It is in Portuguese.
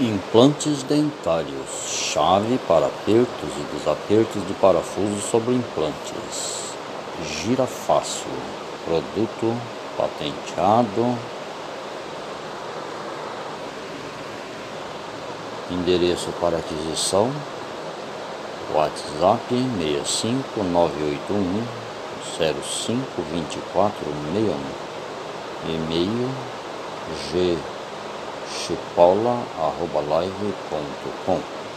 Implantes dentários, chave para apertos e desapertos de parafusos sobre implantes. Gira fácil, produto patenteado. Endereço para aquisição: WhatsApp 65981 052461. E-mail g chipola.live.com